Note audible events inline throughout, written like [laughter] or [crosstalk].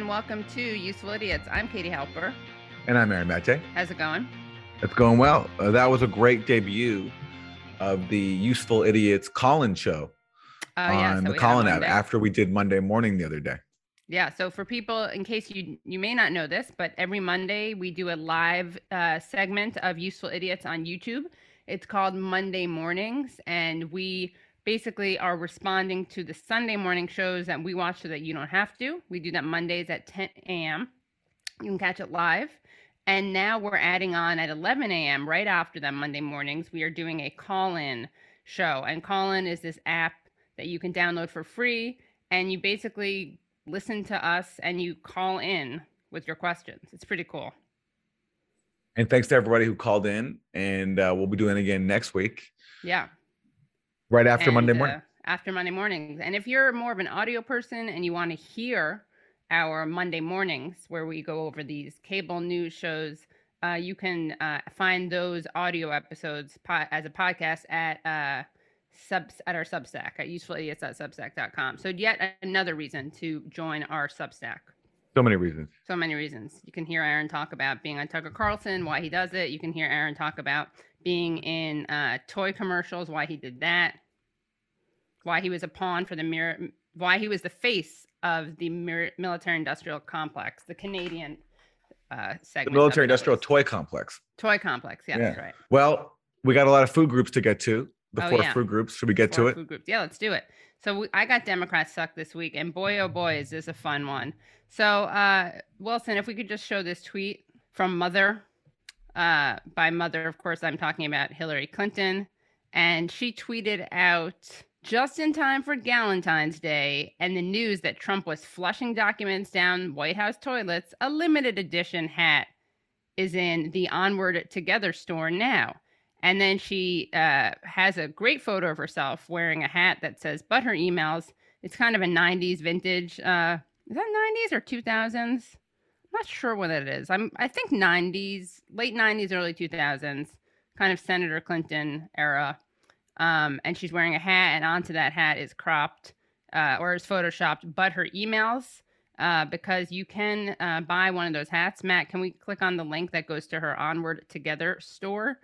and welcome to Useful Idiots. I'm Katie Halper. And I'm Aaron Mate. How's it going? It's going well. Uh, that was a great debut of the Useful Idiots call-in show Oh yeah, on so the Callin app after we did Monday morning the other day. Yeah, so for people, in case you you may not know this, but every Monday we do a live uh, segment of Useful Idiots on YouTube. It's called Monday Mornings, and we basically are responding to the Sunday morning shows that we watch so that you don't have to. We do that Mondays at 10 a.m. You can catch it live. And now we're adding on at 11 a.m. right after that Monday mornings. We are doing a call in show. And call in is this app that you can download for free. And you basically listen to us and you call in with your questions. It's pretty cool. And thanks to everybody who called in. And uh, we'll be doing it again next week, Yeah. Right after Monday morning. uh, after Monday mornings. And if you're more of an audio person and you want to hear our Monday mornings where we go over these cable news shows, uh, you can uh, find those audio episodes po- as a podcast at uh, subs at our Substack at usefulidiots.substack.com. So yet another reason to join our Substack. So many reasons. So many reasons. You can hear Aaron talk about being on Tucker Carlson, why he does it. You can hear Aaron talk about being in uh, toy commercials, why he did that, why he was a pawn for the mirror, why he was the face of the mir- military-industrial complex, the Canadian uh, segment. The military-industrial toy complex. toy complex. Yeah, that's right. Well, we got a lot of food groups to get to. The Oh, four yeah. food groups. Should we get Four to it? Food groups. Yeah, let's do it. So we, I got Democrats suck this week, and boy, oh boy, is this a fun one. So uh, Wilson, if we could just show this tweet from Mother. Uh, by Mother, of course, I'm talking about Hillary Clinton, and she tweeted out just in time for Galentine's Day and the news that Trump was flushing documents down White House toilets. A limited edition hat is in the Onward Together store now. And then she uh, has a great photo of herself wearing a hat that says "But her emails." It's kind of a '90s vintage. Uh, is that '90s or 2000s? I'm not sure what it is. I'm I think '90s, late '90s, early 2000s, kind of Senator Clinton era. Um, and she's wearing a hat, and onto that hat is cropped uh, or is photoshopped, but her emails. Uh, because you can uh, buy one of those hats. Matt, can we click on the link that goes to her Onward Together store?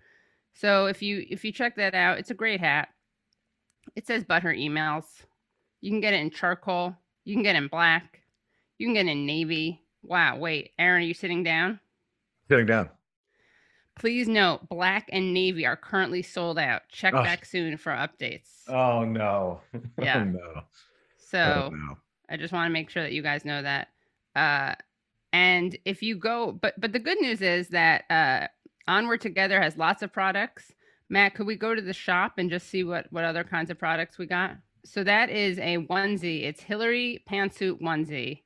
So if you if you check that out, it's a great hat. It says but her emails. You can get it in charcoal. You can get it in black. You can get it in navy. Wow, wait, Aaron, are you sitting down? Sitting down. Please note, black and navy are currently sold out. Check Ugh. back soon for updates. Oh no. [laughs] Yeah. Oh no. So oh, no. I just want to make sure that you guys know that. Uh, and if you go, but but the good news is that uh, Onward Together has lots of products. Matt, could we go to the shop and just see what what other kinds of products we got? So that is a onesie. It's Hillary pantsuit onesie,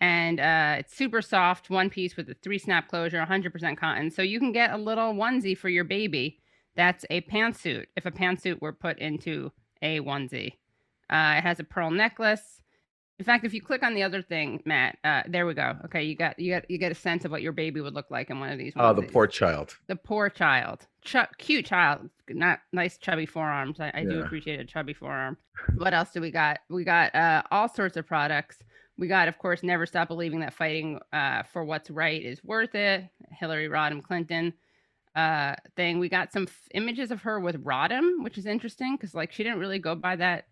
and uh, it's super soft, one piece with a three snap closure, 100% cotton. So you can get a little onesie for your baby. That's a pantsuit. If a pantsuit were put into a onesie, uh, it has a pearl necklace. In fact, if you click on the other thing, Matt, uh, there we go. Okay, you got you got you get a sense of what your baby would look like in one of these. Oh, the poor child. the poor child, Ch- cute child, not nice chubby forearms. I, I do appreciate a chubby forearm. What else do we got? We got uh, all sorts of products. We got, of course, never stop believing that fighting uh, for what's right is worth it. Hillary Rodham Clinton uh, thing. We got some f- images of her with Rodham, which is interesting because like she didn't really go by that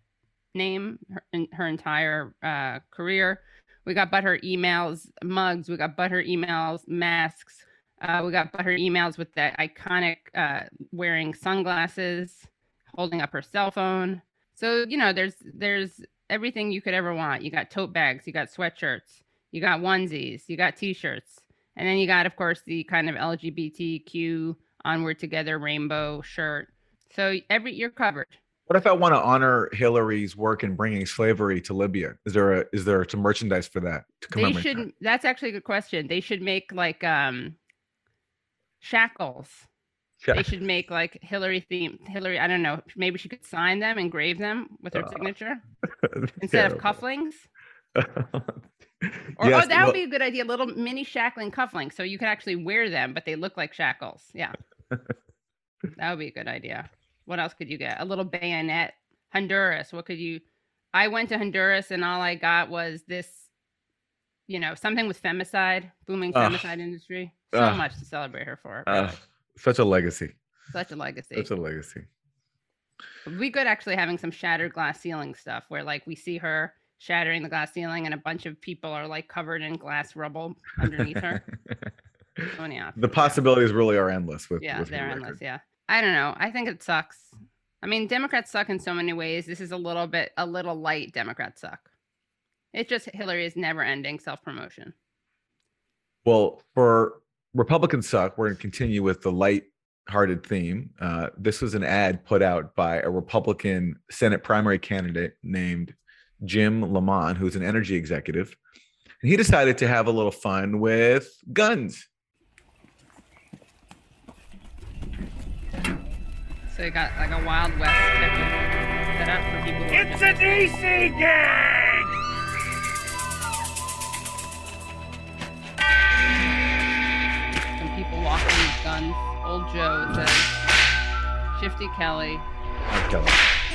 name her, in her entire uh, career. We got butter emails, mugs. We got butter emails, masks. Uh, we got butter emails with that iconic uh, wearing sunglasses, holding up her cell phone. So you know, there's there's everything you could ever want. You got tote bags, you got sweatshirts, you got onesies, you got t-shirts, and then you got, of course, the kind of LGBTQ onward together rainbow shirt. So every you're covered. What if I want to honor Hillary's work in bringing slavery to Libya? Is there a is there some merchandise for that to They should. that? That's actually a good question. They should make like um shackles. They should make like Hillary theme. Hillary, I don't know. Maybe she could sign them, engrave them with her Uh, signature [laughs] instead of Terrible. cufflinks. [laughs] Or Yes, oh, that well- would be a good idea. Little mini shackling cufflinks, so you could actually wear them, but they look like shackles. Yeah, [laughs] that would be a good idea. What else could you get? A little bayonet. Honduras. What could you? I went to Honduras and all I got was this. You know, something with femicide, booming Ugh. femicide industry. So Ugh. much to celebrate her for. Uh, such a legacy. Such a legacy. Such a legacy. we could actually having some shattered glass ceiling stuff where like we see her shattering the glass ceiling and a bunch of people are like covered in glass rubble underneath her. [laughs] So the possibilities really are endless with Yeah, with they're endless. Yeah. I don't know. I think it sucks. I mean, Democrats suck in so many ways. This is a little bit a little light Democrats suck. It's just Hillary's never ending self promotion. Well, for Republicans suck, we're going to continue with the light-hearted theme. Uh, this was an ad put out by a Republican Senate primary candidate named Jim Lamon, who's an energy executive, and he decided to have a little fun with guns. So you got like a Wild West type of setup for people who are It's just- a DC gang! some people walking with guns. Old Joe says, Shifty Kelly, Mark Kelly.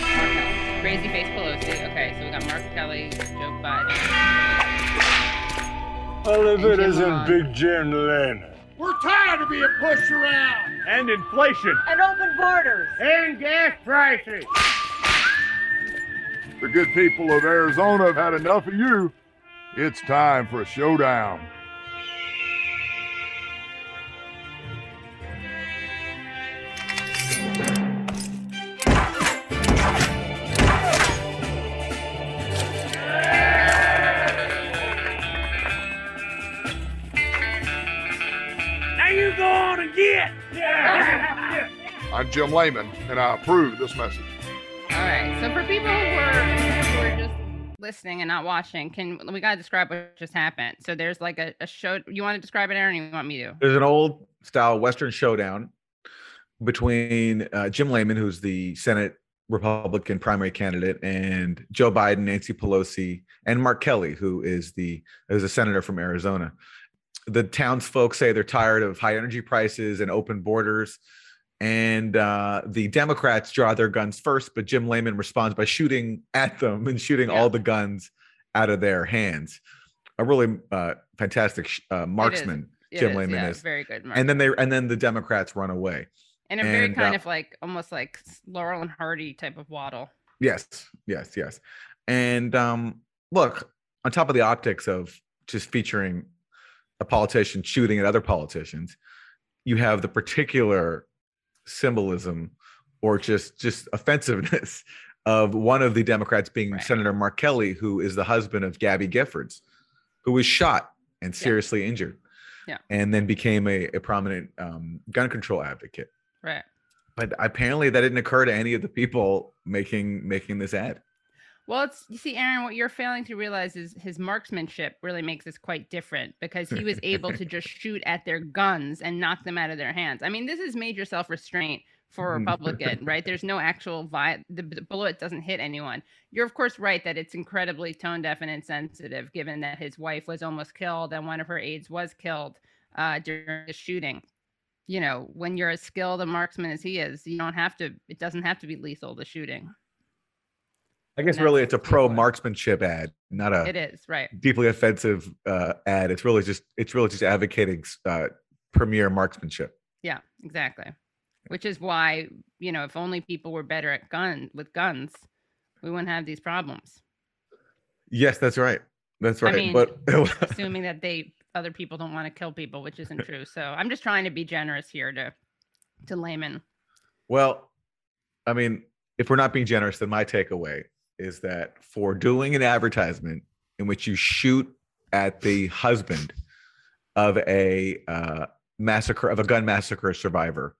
Mark Kelly. Crazy Face Pelosi. Okay, so we got Mark Kelly, Joe Biden. All of And it Jim isn't Lamon. Big Jim Lane. We're tired of being pushed around. And inflation. and open borders. And gas prices. The good people of Arizona have had enough of you. It's time for a showdown. I'm Jim Lamon, and I approve this message. All right. So for people who were, who were just listening and not watching, can we gotta describe what just happened? So there's like a, a show. You want to describe it, Aaron? Or you want me to? There's an old style Western showdown between uh, Jim Lamon, who's the Senate Republican primary candidate, and Joe Biden, Nancy Pelosi, and Mark Kelly, who is the is a senator from Arizona. The townsfolk say they're tired of high energy prices and open borders. And uh, the Democrats draw their guns first, but Jim Lamon responds by shooting at them and shooting Yeah. all the guns out of their hands. A really uh, fantastic uh, marksman. It Jim is, Lamon yeah, is. very good. Mark. and then they and then the Democrats run away. and a very and, kind uh, of like almost like Laurel and Hardy type of waddle. Yes, yes, yes. And um, look, on top of the optics of just featuring a politician shooting at other politicians, you have the particular symbolism or just just offensiveness [laughs] of one of the Democrats being Right. Senator Mark Kelly, who is the husband of Gabby Giffords, who was shot and seriously injured. Yeah. And then became a, a prominent um, gun control advocate. Right. But apparently that didn't occur to any of the people making making this ad. Well, it's you see, Aaron, what you're failing to realize is his marksmanship really makes this quite different because he was able to just [laughs] shoot at their guns and knock them out of their hands. I mean, this is major self-restraint for a Republican, right? There's no actual vi- the, the bullet doesn't hit anyone. You're of course right that it's incredibly tone deaf and insensitive, given that his wife was almost killed and one of her aides was killed uh, during the shooting. You know, when you're as skilled a marksman as he is, you don't have to. It doesn't have to be lethal. The shooting. I guess really it's a pro marksmanship ad, not a It is right. deeply offensive uh, ad. It's really just it's really just advocating uh, premier marksmanship. Yeah, exactly. Which is why, you know, if only people were better at gun with guns, we wouldn't have these problems. Yes, that's right. That's I right. mean, but [laughs] Assuming that they other people don't want to kill people, which isn't [laughs] true. So I'm just trying to be generous here to to Lamon. well, I mean, if we're not being generous, then my takeaway is that for doing an advertisement in which you shoot at the husband of a uh, massacre of a gun massacre survivor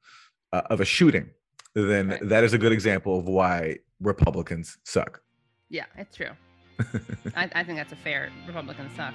uh, of a shooting then Right. that is a good example of why Republicans suck. Yeah, it's true. [laughs] I, I think that's a fair. Republicans suck.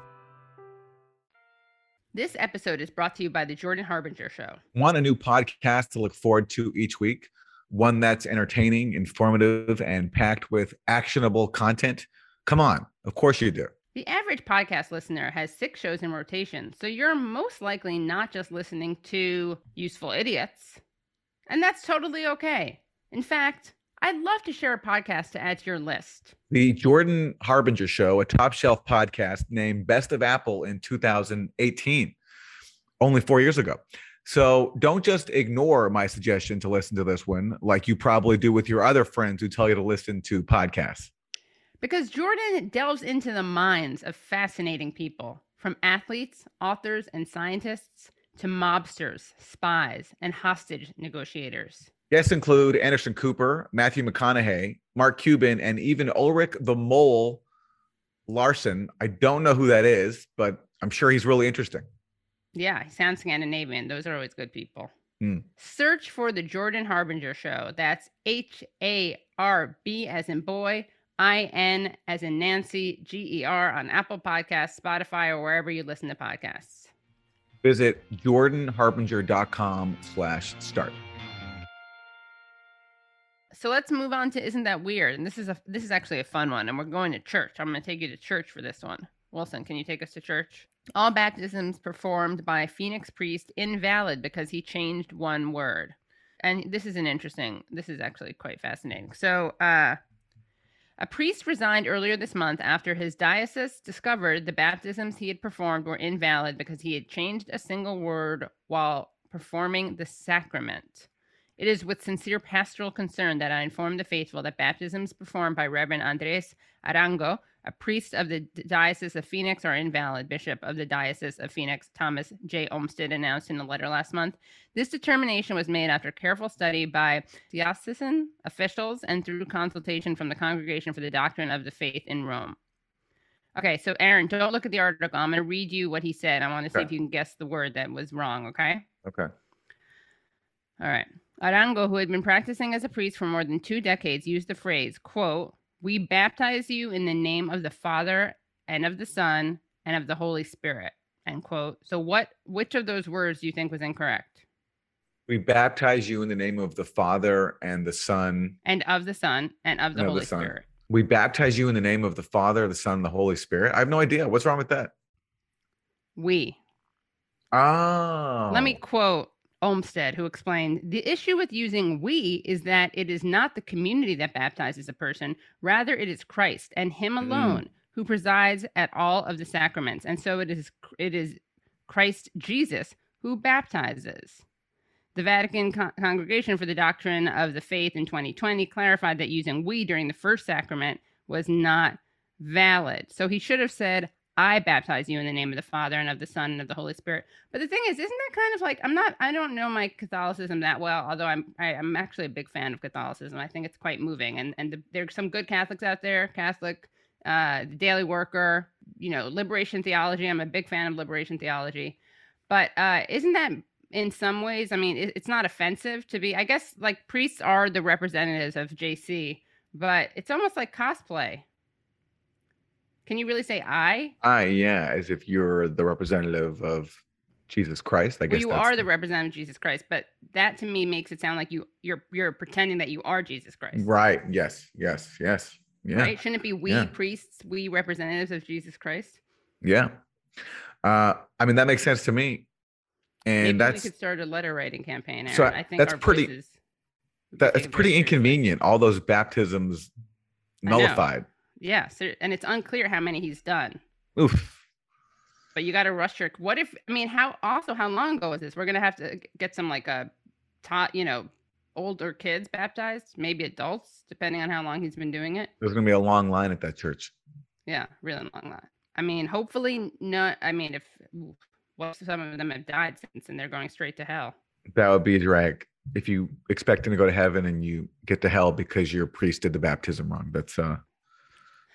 This episode is brought to you by the Jordan Harbinger Show. Want a new podcast to look forward to each week? One that's entertaining, informative, and packed with actionable content? Come on, of course you do. The average podcast listener has six shows in rotation, so you're most likely not just listening to useful idiots. And that's totally okay. In fact, I'd love to share a podcast to add to your list. The Jordan Harbinger Show, a top shelf podcast named Best of Apple in 2018, only four years ago. So don't just ignore my suggestion to listen to this one, like you probably do with your other friends who tell you to listen to podcasts. Because Jordan delves into the minds of fascinating people, from athletes, authors, and scientists to mobsters, spies, and hostage negotiators. Guests include Anderson Cooper, Matthew McConaughey, Mark Cuban, and even Ulrich the Mole Larson. I don't know who that is, but I'm sure he's really interesting. Yeah, he sounds Scandinavian. Those are always good people. Hmm. Search for the Jordan Harbinger Show. That's H A R B as in boy, I N as in Nancy, G E R on Apple Podcasts, Spotify, or wherever you listen to podcasts. Visit jordanharbinger.com slash start. So let's move on to Isn't That Weird? And this is a this is actually a fun one, and we're going to church. I'm going to take you to church for this one. Wilson, can you take us to church? All baptisms performed by Phoenix priest invalid because he changed one word. And this is an interesting. This is actually quite fascinating. So, uh, a priest resigned earlier this month after his diocese discovered the baptisms he had performed were invalid because he had changed a single word while performing the sacrament. It is with sincere pastoral concern that I inform the faithful that baptisms performed by Reverend Andres Arango, a priest of the Diocese of Phoenix, are invalid. Bishop of the Diocese of Phoenix, Thomas J. Olmsted, announced in a letter last month. This determination was made after careful study by diocesan officials and through consultation from the Congregation for the Doctrine of the Faith in Rome. Okay, so Aaron, don't look at the article. I'm going to read you what he said. I want to see if you can guess the word that was wrong, okay? Okay. All right. Arango, who had been practicing as a priest for more than two decades, used the phrase, quote, We baptize you in the name of the Father and of the Son and of the Holy Spirit, end quote. So what which of those words do you think was incorrect? We baptize you in the name of the Father and the Son. And of the Son and of the And of the Holy Spirit. We baptize you in the name of the Father, the Son, and the Holy Spirit. I have no idea. What's wrong with that? We. Oh. Let me quote Olmsted, who explained the issue with using we is that it is not the community that baptizes a person, rather, it is Christ and Him Mm. alone who presides at all of the sacraments. And so it is it is Christ Jesus who baptizes. The Vatican Con- Congregation for the Doctrine of the Faith in 2020 clarified that using we during the first sacrament was not valid. So he should have said, I baptize you in the name of the Father and of the Son and of the Holy Spirit. But the thing is, isn't that kind of like I'm not I don't know my Catholicism that well, although I'm I, I'm actually a big fan of Catholicism. I think it's quite moving, and and the, there's some good Catholics out there. Catholic, uh, the Daily Worker, you know, liberation theology. I'm a big fan of liberation theology, but uh, isn't that in some ways? I mean, it, it's not offensive to be. I guess like priests are the representatives of JC, but it's almost like cosplay. Can you really say I? I, yeah, as if you're the representative of Jesus Christ. I well, guess you are the representative of Jesus Christ, but that to me makes it sound like you you're you're pretending that you are Jesus Christ. right. Yes. Yes. Yes. Yeah. Right? Shouldn't it be we Yeah. priests, we representatives of Jesus Christ? Yeah. Uh, I mean, that makes sense to me. And Maybe that's we could start a letter writing campaign. Aaron. So, I think that's our pretty- that's pretty inconvenient. All those baptisms nullified. Yeah, so, and it's unclear how many he's done. Oof. But you got to rush your. What if? I mean, how also how long ago is this? We're gonna have to get some like a, ta, you know, older kids baptized, maybe adults, depending on how long he's been doing it. There's gonna be a long line at that church. Yeah, really long line. I mean, hopefully not. I mean, if what if some of them have died since and they're going straight to hell. That would be a drag. If you expecting to go to heaven and you get to hell because your priest did the baptism wrong, that's uh,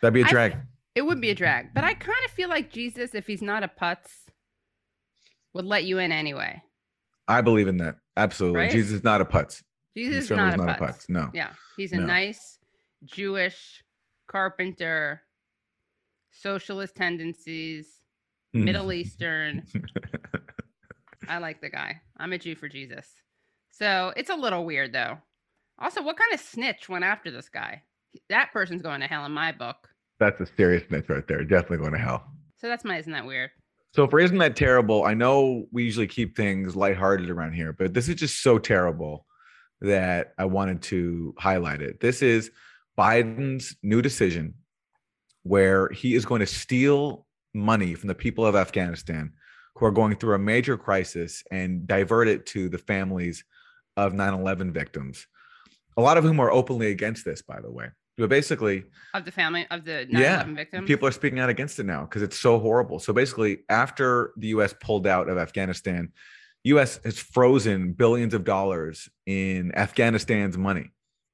that'd be a drag. It would be a drag, but I kind of feel like Jesus, if he's not a putz, would let you in anyway. I believe in that. Absolutely. Right? Jesus is not a putz. Jesus is not, a, putz. No. Yeah, he's a No. nice Jewish carpenter, socialist tendencies, Hmm. Middle [laughs] Eastern. [laughs] I like the guy. I'm a Jew for Jesus. So it's a little weird though. Also, what kind of snitch went after this guy? That person's going to hell in my book. That's a serious myth right there. Definitely going to hell. So that's my isn't that weird? So for isn't that terrible? I know we usually keep things lighthearted around here, but this is just so terrible that I wanted to highlight it. This is Biden's new decision where he is going to steal money from the people of Afghanistan who are going through a major crisis and divert it to the families of 9/11 victims. A lot of whom are openly against this, by the way. But basically, Of the family of the 9/11 Yeah, victims. people are speaking out against it now because it's so horrible. So basically, after the U.S. pulled out of Afghanistan, U.S. has frozen billions of dollars in Afghanistan's money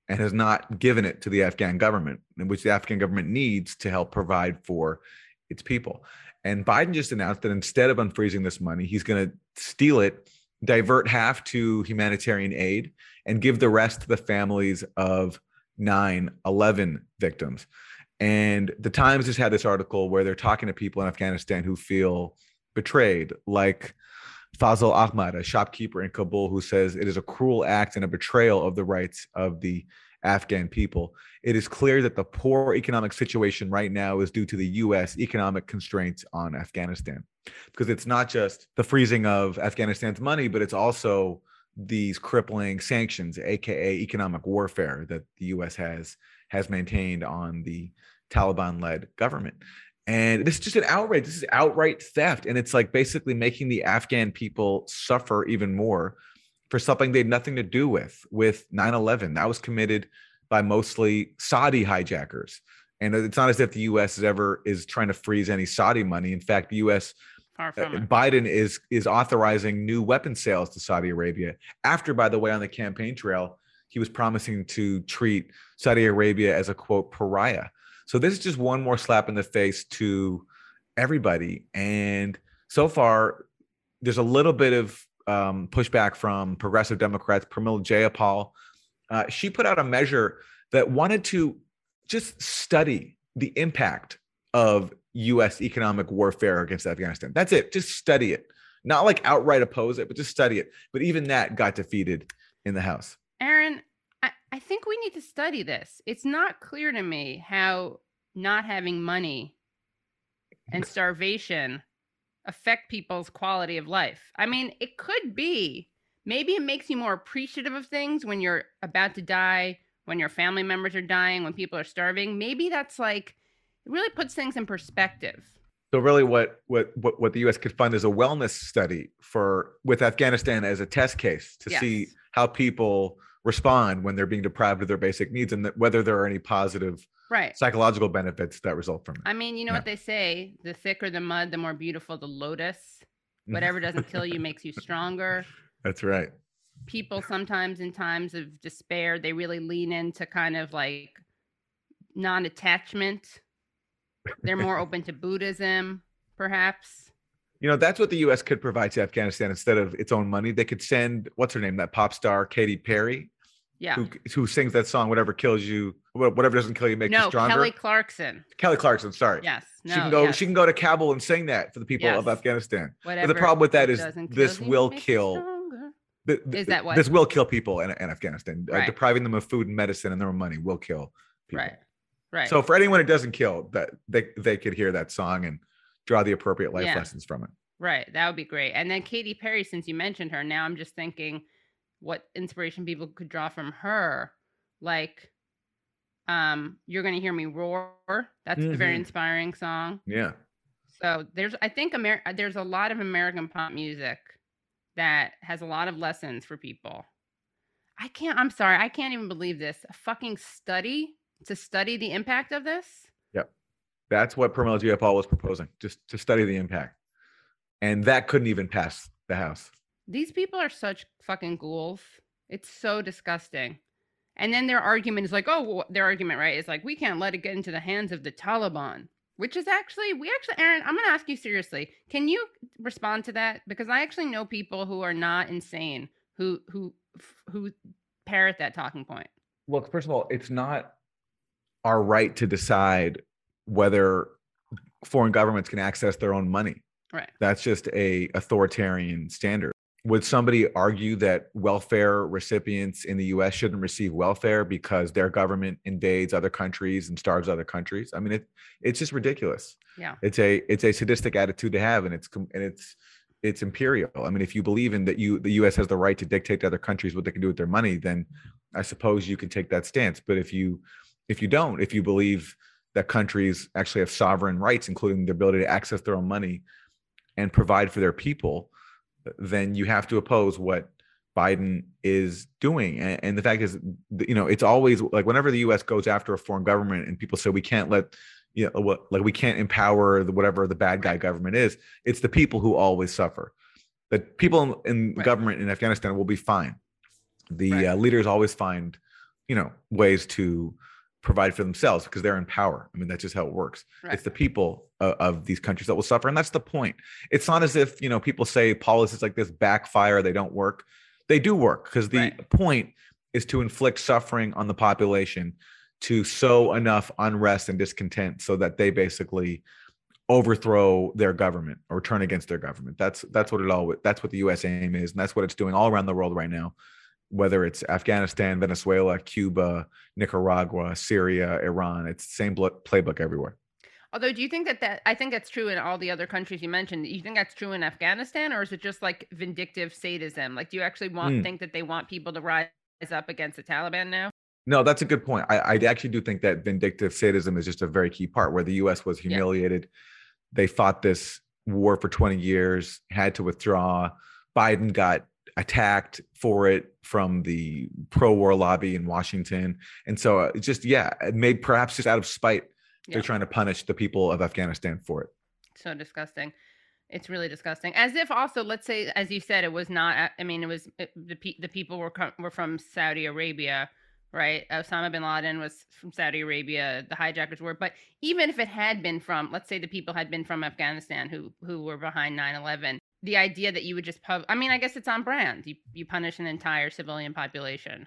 and has not given it to the Afghan government, which the Afghan government needs to help provide for its people. And Biden just announced that instead of unfreezing this money, he's going to steal it, divert half to humanitarian aid, and give the rest to the families of 9 11 victims. And the Times just had this article where they're talking to people in Afghanistan who feel betrayed, like Fazal Ahmad, a shopkeeper in Kabul, who says it is a cruel act and a betrayal of the rights of the Afghan people. It is clear that the poor economic situation right now is due to the US economic constraints on Afghanistan. Because it's not just the freezing of Afghanistan's money, but it's also these crippling sanctions, aka economic warfare that the US has has maintained on the Taliban-led government. And this is just an outrage. This is outright theft. And it's like basically making the Afghan people suffer even more for something they had nothing to do with, with 9 11. That was committed by mostly Saudi hijackers. And it's not as if the US is ever is trying to freeze any Saudi money. In fact, the US Far uh, from it. Biden is is authorizing new weapon sales to Saudi Arabia. After, by the way, on the campaign trail, he was promising to treat Saudi Arabia as a quote pariah. So this is just one more slap in the face to everybody. And so far, there's a little bit of um, pushback from progressive Democrats. Pramila Jayapal, uh, she put out a measure that wanted to just study the impact of U.S. economic warfare against Afghanistan. That's it. Just study it. Not like outright oppose it, but just study it. But even that got defeated in the House. Aaron, I, I think we need to study this. It's not clear to me how not having money and [laughs] starvation affect people's quality of life. I mean, it could be maybe it makes you more appreciative of things when you're about to die, when your family members are dying, when people are starving. Maybe that's like it really puts things in perspective. So really, what what what what the U.S. could fund is a wellness study for with Afghanistan as a test case to see how people respond when they're being deprived of their basic needs and that whether there are any positive Right. psychological benefits that result from it. I mean, you know Yeah. what they say the thicker the mud, the more beautiful the lotus. [laughs] Whatever doesn't kill you makes you stronger. That's right. People sometimes, in times of despair, they really lean into kind of like non attachment. They're more open to Buddhism, perhaps. You know, that's what the U.S. could provide to Afghanistan instead of its own money. They could send what's her name, that pop star Katy Perry, Yeah. who who sings that song, "Whatever kills you, whatever doesn't kill you makes you No, stronger." Kelly Clarkson. Kelly Clarkson, sorry. Yes. No, she can go. yes. She can go to Kabul and sing that for the people of Afghanistan. Whatever The problem with that is this you will kill- stronger. Th- th- Is that what? this will kill people in, in Afghanistan? Uh, depriving them of food and medicine and their money will kill people. Right. Right. So for anyone it doesn't kill, that they they could hear that song and draw the appropriate life Yeah. lessons from it. Right. That would be great. And then Katy Perry, since you mentioned her, now I'm just thinking what inspiration people could draw from her. Like, um, You're Gonna Hear Me Roar. That's a very Mhm. inspiring song. Yeah. So there's I think Amer- there's a lot of American pop music that has a lot of lessons for people. I can't. I'm sorry. I can't even believe this. A fucking study to study the impact of this. Yep. That's what Pramila Jayapal was proposing, just to study the impact. And that couldn't even pass the House. These people are such fucking ghouls. It's so disgusting. And then their argument is like, oh, well, their argument, right, is like, we can't let it get into the hands of the Taliban, which is actually, we actually, Aaron, I'm going to ask you seriously. Can you respond to that? Because I actually know people who are not insane who, who, who parrot that talking point. Look, first of all, it's not our right to decide whether foreign governments can access their own money. Right. That's just a authoritarian standard. Would somebody argue that welfare recipients in the US shouldn't receive welfare because their government invades other countries and starves other countries? I mean it it's just ridiculous. Yeah. It's a it's a sadistic attitude to have and it's and it's it's imperial. I mean if you believe in that you the US has the right to dictate to other countries what they can do with their money then I suppose you can take that stance. But if you if you don't, if you believe that countries actually have sovereign rights, including the ability to access their own money and provide for their people, then you have to oppose what Biden is doing. And, and, the fact is, you know, it's always like whenever the U.S. goes after a foreign government and people say we can't let, you know, what like we can't empower the, whatever the bad guy government is, it's the people who always suffer. The people in Right. government in Afghanistan will be fine. The Right. uh, leaders always find, you know, ways to provide for themselves because they're in power. I mean, that's just how it works. Right. It's the people of, of these countries that will suffer, and that's the point. It's not as if you know people say policies like this backfire; they don't work. They do work because the Right. point is to inflict suffering on the population, to sow enough unrest and discontent so that they basically overthrow their government or turn against their government. That's that's what it all. That's what the U.S. aim is, and that's what it's doing all around the world right now. Whether it's Afghanistan, Venezuela, Cuba, Nicaragua, Syria, Iran, it's the same playbook everywhere. Although, do you think that that I think that's true in all the other countries you mentioned? You think that's true in Afghanistan, or is it just like vindictive sadism? Like, do you actually want Mm. think that they want people to rise up against the Taliban now? No, that's a good point. I, I actually do think that vindictive sadism is just a very key part where the U.S. was humiliated. They fought this war for 20 years, had to withdraw. Biden got attacked for it from the pro-war lobby in Washington, and so uh, just yeah, maybe perhaps just out of spite, Yeah. they're trying to punish the people of Afghanistan for it. So disgusting. It's really disgusting. As if also, let's say, as you said, it was not. uh, I mean, it was it, the pe- the people were com- were from Saudi Arabia, right? Osama bin Laden was from Saudi Arabia. The hijackers were. But even if it had been from, let's say, the people had been from Afghanistan who who were behind 9/11, the idea that you would just pub. I mean, I guess it's on brand. You you punish an entire civilian population.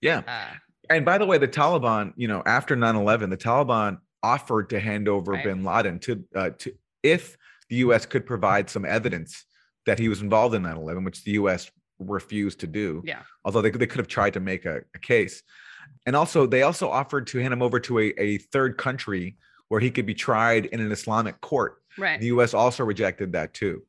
Yeah. Uh, And by the way, the Taliban, you know, after 9/11, the Taliban offered to hand over Right. bin Laden to uh, to if the US could provide some evidence that he was involved in 9/11, which the US refused to do. yeah. Although they, they could have tried to make a, a case. And also they also offered to hand him over to a, a third country where he could be tried in an Islamic court. Right. The US also rejected that too.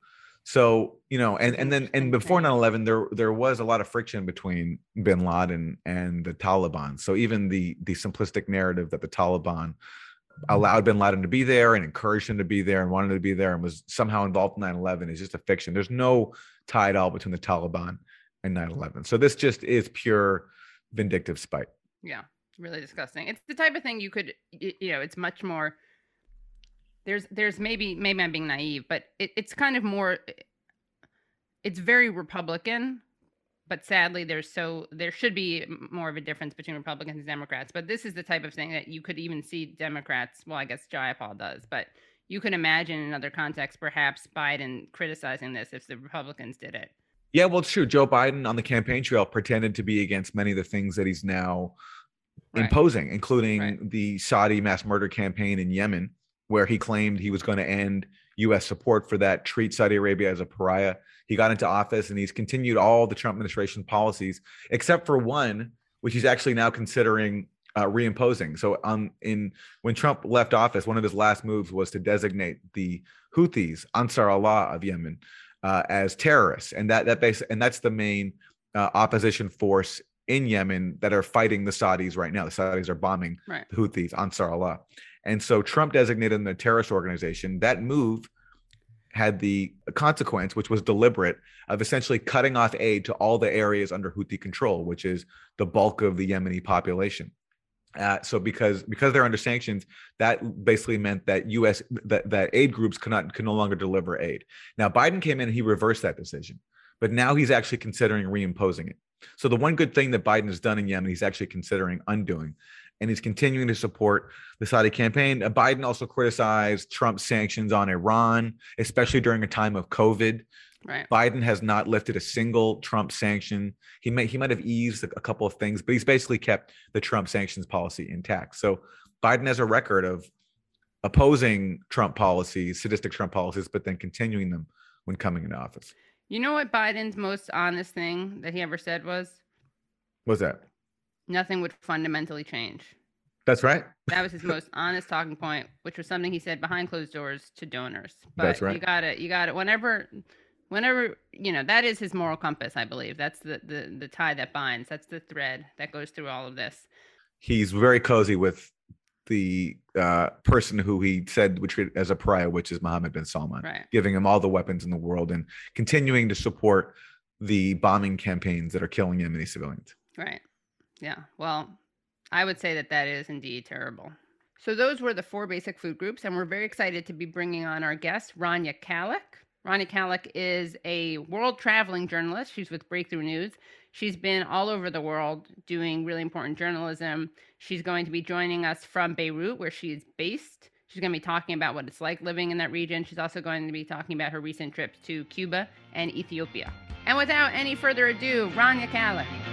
So, you know, and, and then and before 9-11, there there was a lot of friction between bin Laden and the Taliban. So even the the simplistic narrative that the Taliban mm-hmm. allowed bin Laden to be there and encouraged him to be there and wanted to be there and was somehow involved in 9-11 is just a fiction. There's no tie at all between the Taliban and 9-11. So this just is pure vindictive spite. Yeah, really disgusting. It's the type of thing you could, you know, it's much more. There's, there's maybe, maybe I'm being naive, but it, it's kind of more. It's very Republican, but sadly, there's so there should be more of a difference between Republicans and Democrats. But this is the type of thing that you could even see Democrats. Well, I guess Jayapal does, but you could imagine in other contexts, perhaps Biden criticizing this if the Republicans did it. Yeah, well, it's true. Joe Biden on the campaign trail pretended to be against many of the things that he's now Right. imposing, including Right. the Saudi mass murder campaign in Yemen, where he claimed he was going to end U.S. support for that, treat Saudi Arabia as a pariah. He got into office and he's continued all the Trump administration policies, except for one, which he's actually now considering uh, reimposing. So, um, in when Trump left office, one of his last moves was to designate the Houthis, Ansar Allah of Yemen, uh, as terrorists, and that that base and that's the main uh, opposition force in Yemen that are fighting the Saudis right now. The Saudis are bombing Right. the Houthis, Ansar Allah, and so Trump designated them a terrorist organization. That move had the consequence, which was deliberate, of essentially cutting off aid to all the areas under Houthi control, which is the bulk of the Yemeni population. Uh, so because because they're under sanctions, that basically meant that U.S. that, that aid groups could not could no longer deliver aid. Now Biden came in and he reversed that decision, but now he's actually considering reimposing it. So the one good thing that Biden has done in Yemen, he's actually considering undoing, and he's continuing to support the Saudi campaign. Uh, Biden also criticized Trump's sanctions on Iran, especially during a time of COVID. Right. Biden has not lifted a single Trump sanction. He may he might have eased a, a couple of things, but he's basically kept the Trump sanctions policy intact. So Biden has a record of opposing Trump policies, sadistic Trump policies, but then continuing them when coming into office. You know what Biden's most honest thing that he ever said was? What's that? Nothing would fundamentally change. That's right. That was his most [laughs] honest talking point, which was something he said behind closed doors to donors. But That's right. You got it. You got it. Whenever, whenever you know that is his moral compass. I believe that's the the the tie that binds. That's the thread that goes through all of this. He's very cozy with the uh, person who he said would treat as a pariah, which is Mohammed bin Salman, Right. giving him all the weapons in the world and continuing to support the bombing campaigns that are killing Yemeni civilians. Right. Yeah. Well, I would say that that is indeed terrible. So those were the four basic food groups, and we're very excited to be bringing on our guest, Rania Khalek. Rania Khalek is a world traveling journalist. She's with Breakthrough News. She's been all over the world doing really important journalism. She's going to be joining us from Beirut, where she is based. She's going to be talking about what it's like living in that region. She's also going to be talking about her recent trips to Cuba and Ethiopia. And without any further ado, Rania Khalek.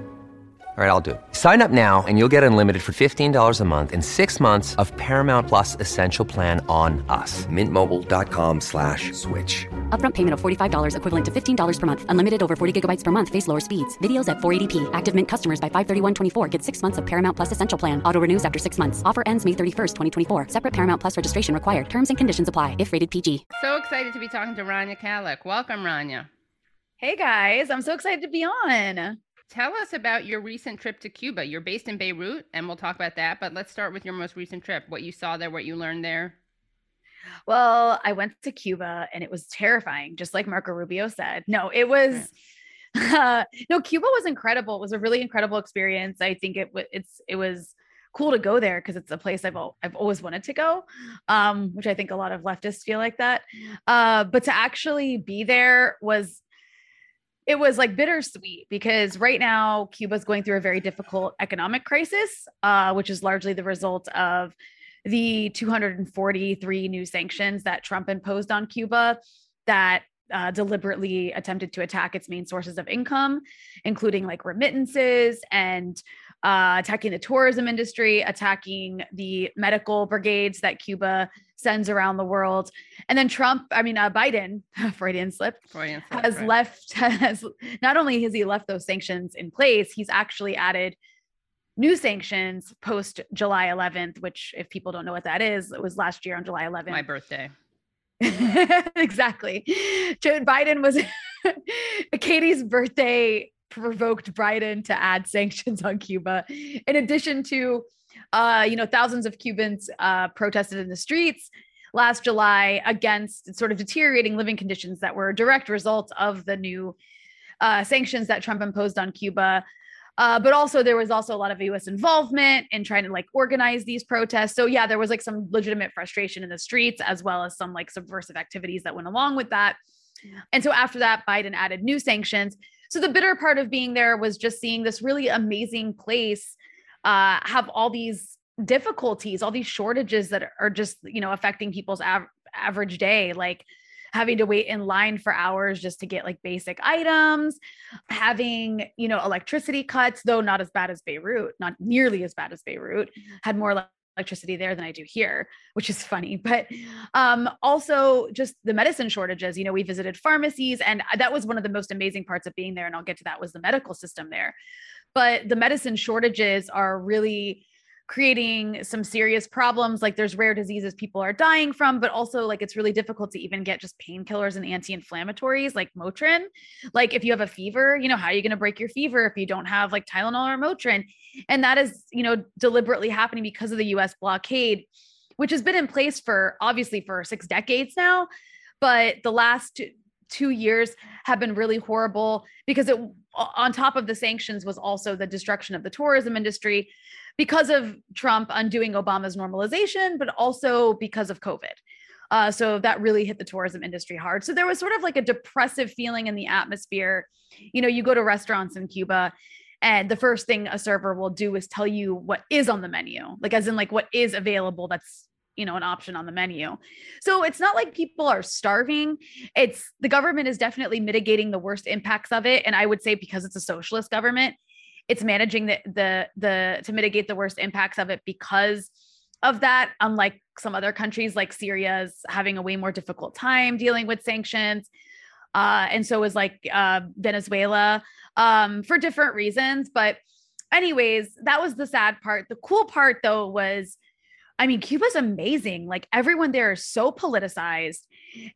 All right, I'll do it. Sign up now and you'll get unlimited for $15 a month in six months of Paramount Plus Essential Plan on us. Mintmobile.com slash switch. Upfront payment of $45 equivalent to $15 per month. Unlimited over 40 gigabytes per month. Face lower speeds. Videos at 480p. Active Mint customers by 531.24 get six months of Paramount Plus Essential Plan. Auto renews after six months. Offer ends May 31st, 2024. Separate Paramount Plus registration required. Terms and conditions apply if rated PG. So excited to be talking to Rania Khalek. Welcome, Rania. Hey guys, I'm so excited to be on. Tell us about your recent trip to Cuba. You're based in Beirut, and we'll talk about that. But let's start with your most recent trip. What you saw there, what you learned there. Well, I went to Cuba and it was terrifying, just like Marco Rubio said. No, it was uh, [laughs] no, Cuba was incredible. It was a really incredible experience. I think it was it's it was cool to go there because it's a place I've al- I've always wanted to go, um, which I think a lot of leftists feel like that. Uh, but to actually be there was it was like bittersweet because right now Cuba's going through a very difficult economic crisis, uh, which is largely the result of the 243 new sanctions that Trump imposed on Cuba that uh, deliberately attempted to attack its main sources of income, including like remittances and uh, attacking the tourism industry, attacking the medical brigades that Cuba sends around the world. And then Trump, I mean, uh, Biden, [laughs] Freudian slip, Freudian slip, has right. left, [laughs] has not only has he left those sanctions in place, he's actually added new sanctions post July 11th, which, if people don't know what that is, it was last year on July 11th. My birthday. [laughs] exactly. Joe Biden was Katie's birthday provoked Biden to add sanctions on Cuba. In addition to, uh, you know, thousands of Cubans uh, protested in the streets last July against sort of deteriorating living conditions that were a direct result of the new uh, sanctions that Trump imposed on Cuba. Uh, but also there was also a lot of U.S. involvement in trying to like organize these protests. So yeah, there was like some legitimate frustration in the streets as well as some like subversive activities that went along with that. And so after that, Biden added new sanctions. So the bitter part of being there was just seeing this really amazing place uh, have all these difficulties, all these shortages that are just you know affecting people's av- average day, like having to wait in line for hours just to get like basic items, having, you know, electricity cuts, though not as bad as Beirut, not nearly as bad as Beirut, had more ele- electricity there than I do here, which is funny. But um, also just the medicine shortages. You know, we visited pharmacies, and that was one of the most amazing parts of being there. And I'll get to that was the medical system there. But the medicine shortages are really creating some serious problems. Like there's rare diseases people are dying from but also like it's really difficult to even get just painkillers and anti-inflammatories like motrin. Like if you have a fever you know how are you going to break your fever if you don't have like tylenol or motrin? And that is you know deliberately happening because of the us blockade which has been in place for obviously for six decades now but the last two years have been really horrible because it on top of the sanctions was also the destruction of the tourism industry because of Trump undoing Obama's normalization, but also because of COVID. Uh, so that really hit the tourism industry hard. So there was sort of like a depressive feeling in the atmosphere. You know, you go to restaurants in Cuba, and the first thing a server will do is tell you what is on the menu, like as in like what is available that's you know an option on the menu. So it's not like people are starving. It's the government is definitely mitigating the worst impacts of it. And i would say because it's a socialist government it's managing the the the to mitigate the worst impacts of it because of that. Unlike some other countries like syria is having a way more difficult time dealing with sanctions. Uh, and so is like uh, venezuela um, for different reasons. But anyways that was the sad part. The cool part though was I mean, Cuba's amazing. Like everyone there is so politicized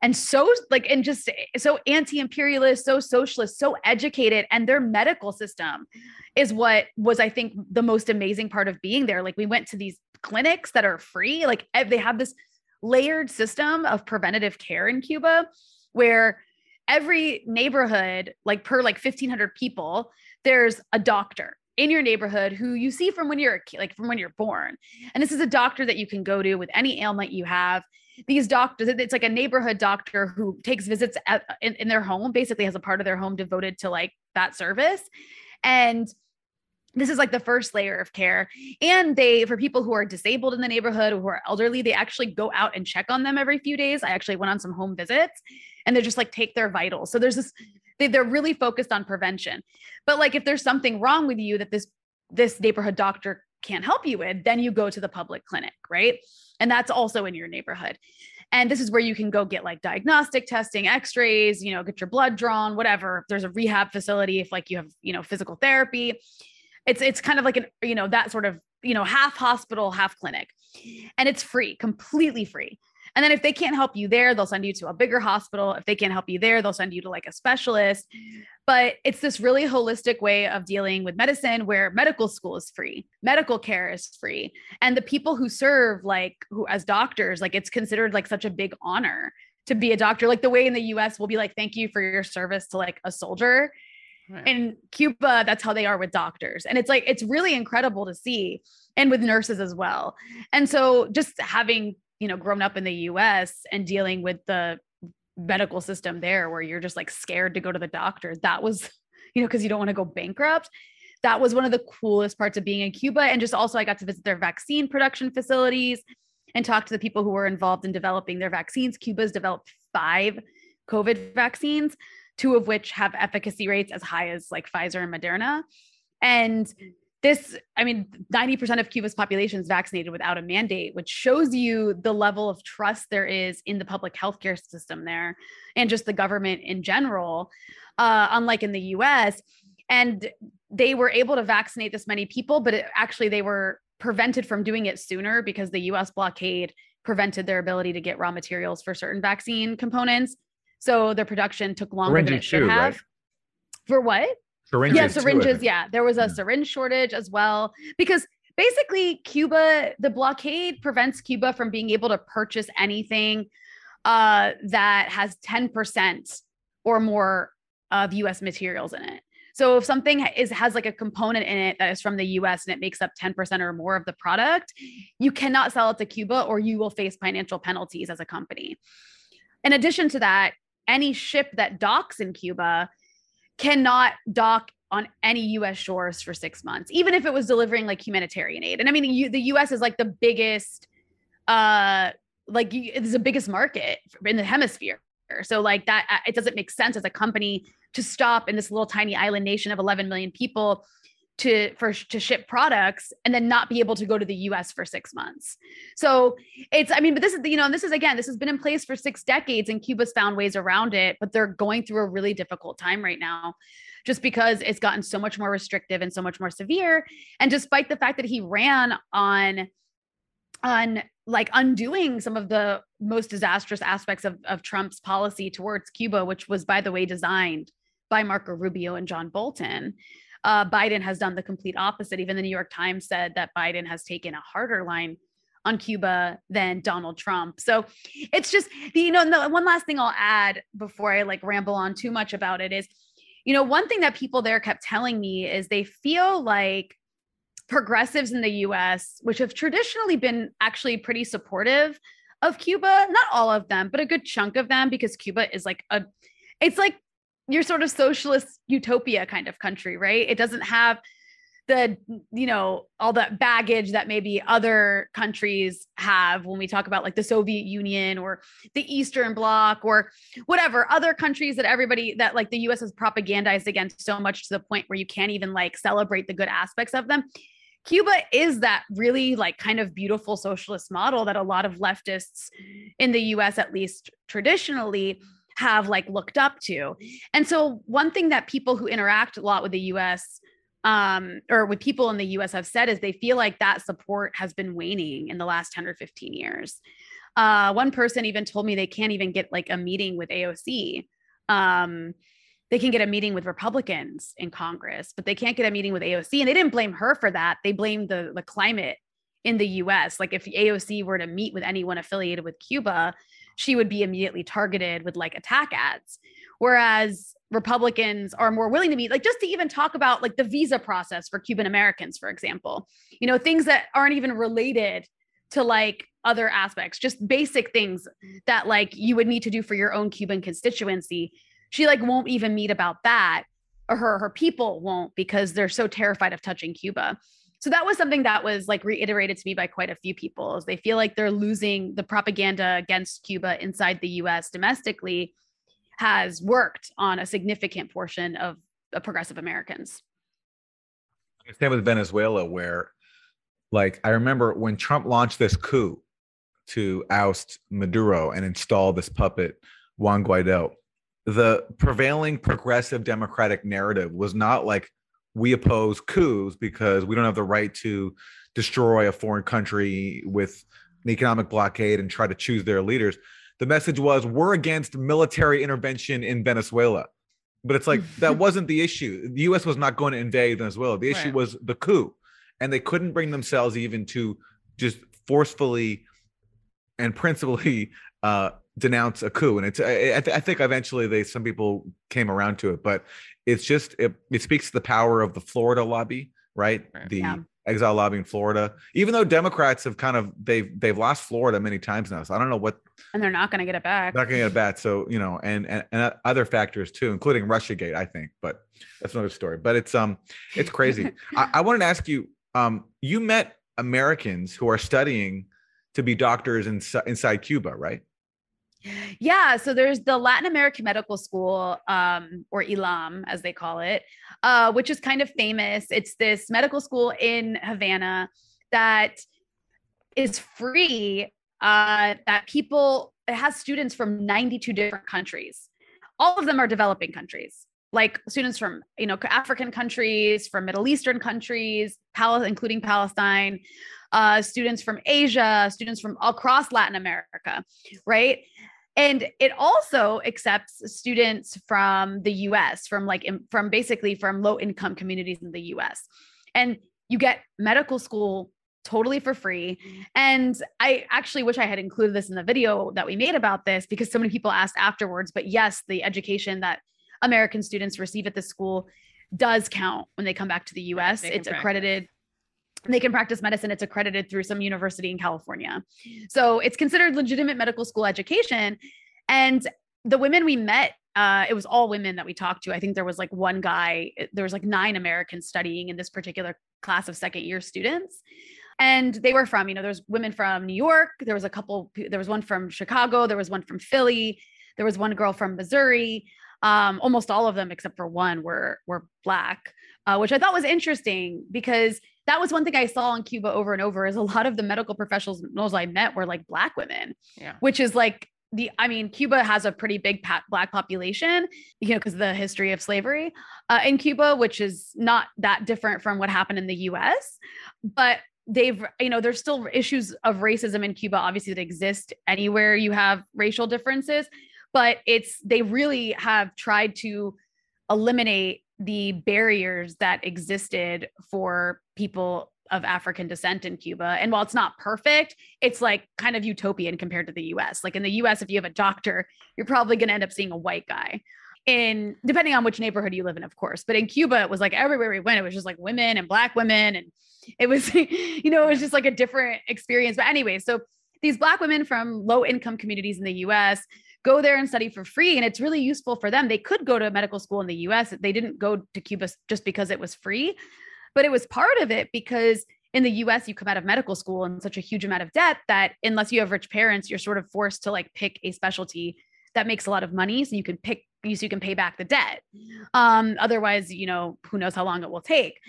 and so like and just eh, so anti-imperialist, so socialist, so educated and their medical system is what was I think the most amazing part of being there. Like we went to these clinics that are free. Like eh, they have this layered system of preventative care in Cuba where every neighborhood like per like 1500 people there's a doctor in your neighborhood who you see from when you're like from when you're born. And this is a doctor that you can go to with any ailment you have. These doctors, it's like a neighborhood doctor who takes visits at, in, in their home, basically has a part of their home devoted to like that service. And this is like the first layer of care and they for people who are disabled in the neighborhood or who are elderly they actually go out and check on them every few days i actually went on some home visits and they just like take their vitals so there's this they, they're really focused on prevention. But like if there's something wrong with you that this this neighborhood doctor can't help you with then you go to the public clinic right? And that's also in your neighborhood. And this is where you can go get like diagnostic testing x-rays you know get your blood drawn whatever. There's a rehab facility if like you have you know physical therapy it's it's kind of like an you know that sort of you know half hospital half clinic. And it's free completely free and then if they can't help you there, they'll send you to a bigger hospital. If they can't help you there, they'll send you to like a specialist. But it's this really holistic way of dealing with medicine where medical school is free, medical care is free. And the people who serve, like who as doctors, like it's considered like such a big honor to be a doctor. Like the way in the US we'll be like, thank you for your service to like a soldier. Right. In Cuba, that's how they are with doctors. And it's like, it's really incredible to see and with nurses as well. And so just having you know grown up in the US and dealing with the medical system there where you're just like scared to go to the doctor that was [laughs] you know because you don't want to go bankrupt. That was one of the coolest parts of being in Cuba. And just also I got to visit their vaccine production facilities and talk to the people who were involved in developing their vaccines. Cuba's developed 5 covid vaccines two of which have efficacy rates as high as like Pfizer and Moderna. And this i mean 90% of cuba's population is vaccinated without a mandate which shows you the level of trust there is in the public healthcare system there and just the government in general uh, unlike in the us and they were able to vaccinate this many people but it, actually they were prevented from doing it sooner because the us blockade prevented their ability to get raw materials for certain vaccine components. So their production took longer than it should too, have. right? for what Syringes yeah, syringes. Too, yeah, there was a yeah. syringe shortage as well because basically Cuba, the blockade prevents Cuba from being able to purchase anything uh, that has 10% or more of US materials in it. So if something is has like a component in it that is from the US and it makes up 10% or more of the product, you cannot sell it to Cuba or you will face financial penalties as a company. In addition to that, any ship that docks in Cuba cannot dock on any US shores for 6 months even if it was delivering like humanitarian aid. And I mean you, the US is like the biggest uh like it's the biggest market in the hemisphere. So like that uh, it doesn't make sense as a company to stop in this little tiny island nation of 11 million people to for to ship products and then not be able to go to the US for 6 months. So it's I mean but this is you know this is again this has been in place for 6 decades and Cuba's found ways around it but they're going through a really difficult time right now just because it's gotten so much more restrictive and so much more severe and despite the fact that he ran on on like undoing some of the most disastrous aspects of, of Trump's policy towards Cuba, which was, by the way, designed by Marco Rubio and John Bolton uh, Biden has done the complete opposite. Even the New York Times said that Biden has taken a harder line on Cuba than Donald Trump. So it's just, you know, the one last thing I'll add before I like ramble on too much about it is, you know, one thing that people there kept telling me is they feel like progressives in the US, which have traditionally been actually pretty supportive of Cuba, not all of them, but a good chunk of them, because Cuba is like a, it's like your sort of socialist utopia kind of country, right? It doesn't have the you know all that baggage that maybe other countries have when we talk about like the Soviet Union or the Eastern Bloc or whatever other countries that everybody that like the US has propagandized against so much to the point where you can't even like celebrate the good aspects of them. Cuba is that really like kind of beautiful socialist model that a lot of leftists in the US at least traditionally have like looked up to. And so one thing that people who interact a lot with the US um, or with people in the US have said is they feel like that support has been waning in the last 10 or 15 years. Uh, one person even told me they can't even get like a meeting with AOC. Um, they can get a meeting with Republicans in Congress, but they can't get a meeting with AOC. And they didn't blame her for that. They blamed the, the climate in the US. Like if AOC were to meet with anyone affiliated with Cuba, she would be immediately targeted with like attack ads. Whereas Republicans are more willing to meet, like just to even talk about like the visa process for Cuban Americans, for example, you know, things that aren't even related to like other aspects, just basic things that like you would need to do for your own Cuban constituency. She like won't even meet about that, or her her people won't because they're so terrified of touching Cuba so that was something that was like reiterated to me by quite a few people is they feel like they're losing the propaganda against cuba inside the us domestically has worked on a significant portion of the progressive americans. Same with venezuela where like i remember when trump launched this coup to oust maduro and install this puppet juan guaido the prevailing progressive democratic narrative was not like we oppose coups because we don't have the right to destroy a foreign country with an economic blockade and try to choose their leaders. The message was we're against military intervention in Venezuela. But it's like [laughs] that wasn't the issue. The US was not going to invade Venezuela. The issue right. was the coup. And they couldn't bring themselves even to just forcefully and principally [laughs] uh, denounce a coup. And it's I, I, think eventually they some people came around to it, but it's just it, it speaks to the power of the Florida lobby, right? right. The yeah. exile lobby in Florida. Even though Democrats have kind of they've they've lost Florida many times now, so I don't know what. And they're not going to get it back. Not going to get it back. So you know, and, and and other factors too, including RussiaGate, I think. But that's another story. But it's um it's crazy. [laughs] I, I wanted to ask you. Um, you met Americans who are studying to be doctors in, inside Cuba, right? Yeah, so there's the Latin American Medical School, um, or ELAM as they call it, uh, which is kind of famous. It's this medical school in Havana that is free. Uh, that people it has students from 92 different countries. All of them are developing countries, like students from you know African countries, from Middle Eastern countries, Pal- including Palestine, uh, students from Asia, students from across Latin America, right? And it also accepts students from the US from like from basically from low income communities in the US and you get medical school totally for free. And I actually wish I had included this in the video that we made about this because so many people asked afterwards but yes the education that American students receive at the school does count when they come back to the US it's accredited they can practice medicine. It's accredited through some university in California. So it's considered legitimate medical school education. And the women we met, uh, it was all women that we talked to. I think there was like one guy, there was like nine Americans studying in this particular class of second year students. And they were from, you know, there's women from New York. There was a couple, there was one from Chicago. There was one from Philly. There was one girl from Missouri. Um, almost all of them, except for one, were were black, uh, which I thought was interesting because that was one thing I saw in Cuba over and over. Is a lot of the medical professionals I met were like black women, Yeah. which is like the I mean, Cuba has a pretty big pa- black population, you know, because of the history of slavery uh, in Cuba, which is not that different from what happened in the U.S. But they've, you know, there's still issues of racism in Cuba, obviously that exist anywhere you have racial differences, but it's they really have tried to eliminate the barriers that existed for people of African descent in Cuba. And while it's not perfect, it's like kind of utopian compared to the US. Like in the US, if you have a doctor, you're probably going to end up seeing a white guy. In depending on which neighborhood you live in, of course. But in Cuba, it was like everywhere we went, it was just like women and black women. And it was, [laughs] you know, it was just like a different experience. But anyway, so these black women from low income communities in the US go there and study for free. And it's really useful for them. They could go to medical school in the US. They didn't go to Cuba just because it was free, but it was part of it because in the US, you come out of medical school in such a huge amount of debt that unless you have rich parents, you're sort of forced to like pick a specialty that makes a lot of money. So you can pick, so you can pay back the debt. Um, otherwise, you know, who knows how long it will take.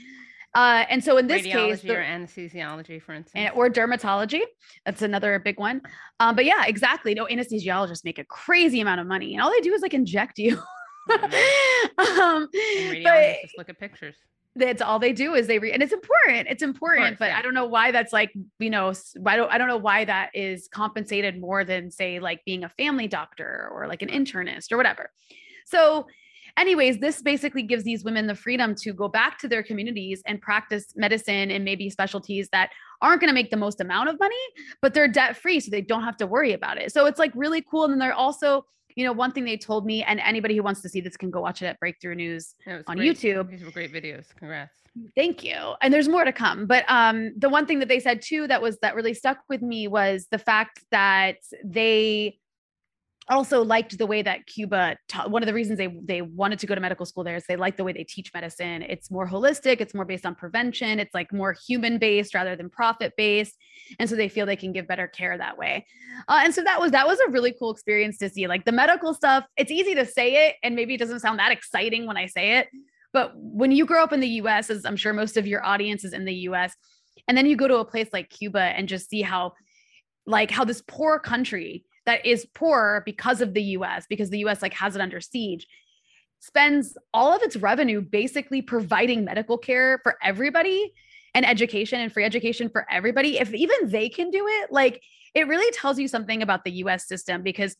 Uh, and so in this Radiology case, the- or anesthesiology, for instance. and, or dermatology. That's another big one. Um, but yeah, exactly. No, anesthesiologists make a crazy amount of money, and all they do is like inject you. [laughs] um, And but just look at pictures. that's all they do is they read, and it's important. It's important, course, but yeah. I don't know why that's like you know why don't I don't know why that is compensated more than say like being a family doctor or like an internist or whatever. So anyways, this basically gives these women the freedom to go back to their communities and practice medicine and maybe specialties that aren't going to make the most amount of money, but they're debt free. So they don't have to worry about it. So it's like really cool. And then they're also, you know, one thing they told me, and anybody who wants to see this can go watch it at Breakthrough News on great. YouTube. These were great videos. Congrats. Thank you. And there's more to come. But um, the one thing that they said too that was that really stuck with me was the fact that they also liked the way that Cuba ta- one of the reasons they they wanted to go to medical school there is they like the way they teach medicine. It's more holistic, it's more based on prevention, it's like more human based rather than profit based. And so they feel they can give better care that way. Uh, and so that was that was a really cool experience to see. Like the medical stuff, it's easy to say it and maybe it doesn't sound that exciting when I say it, but when you grow up in the US, as I'm sure most of your audience is in the US, and then you go to a place like Cuba and just see how like how this poor country that is poor because of the US, because the US like has it under siege, spends all of its revenue basically providing medical care for everybody and education and free education for everybody. If even they can do it, like it really tells you something about the US system because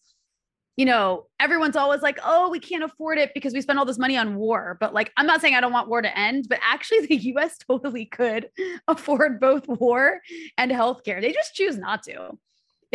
you know, everyone's always like, oh, we can't afford it because we spend all this money on war. But like, I'm not saying I don't want war to end, but actually, [laughs] the US totally could [laughs] afford both war and healthcare. They just choose not to.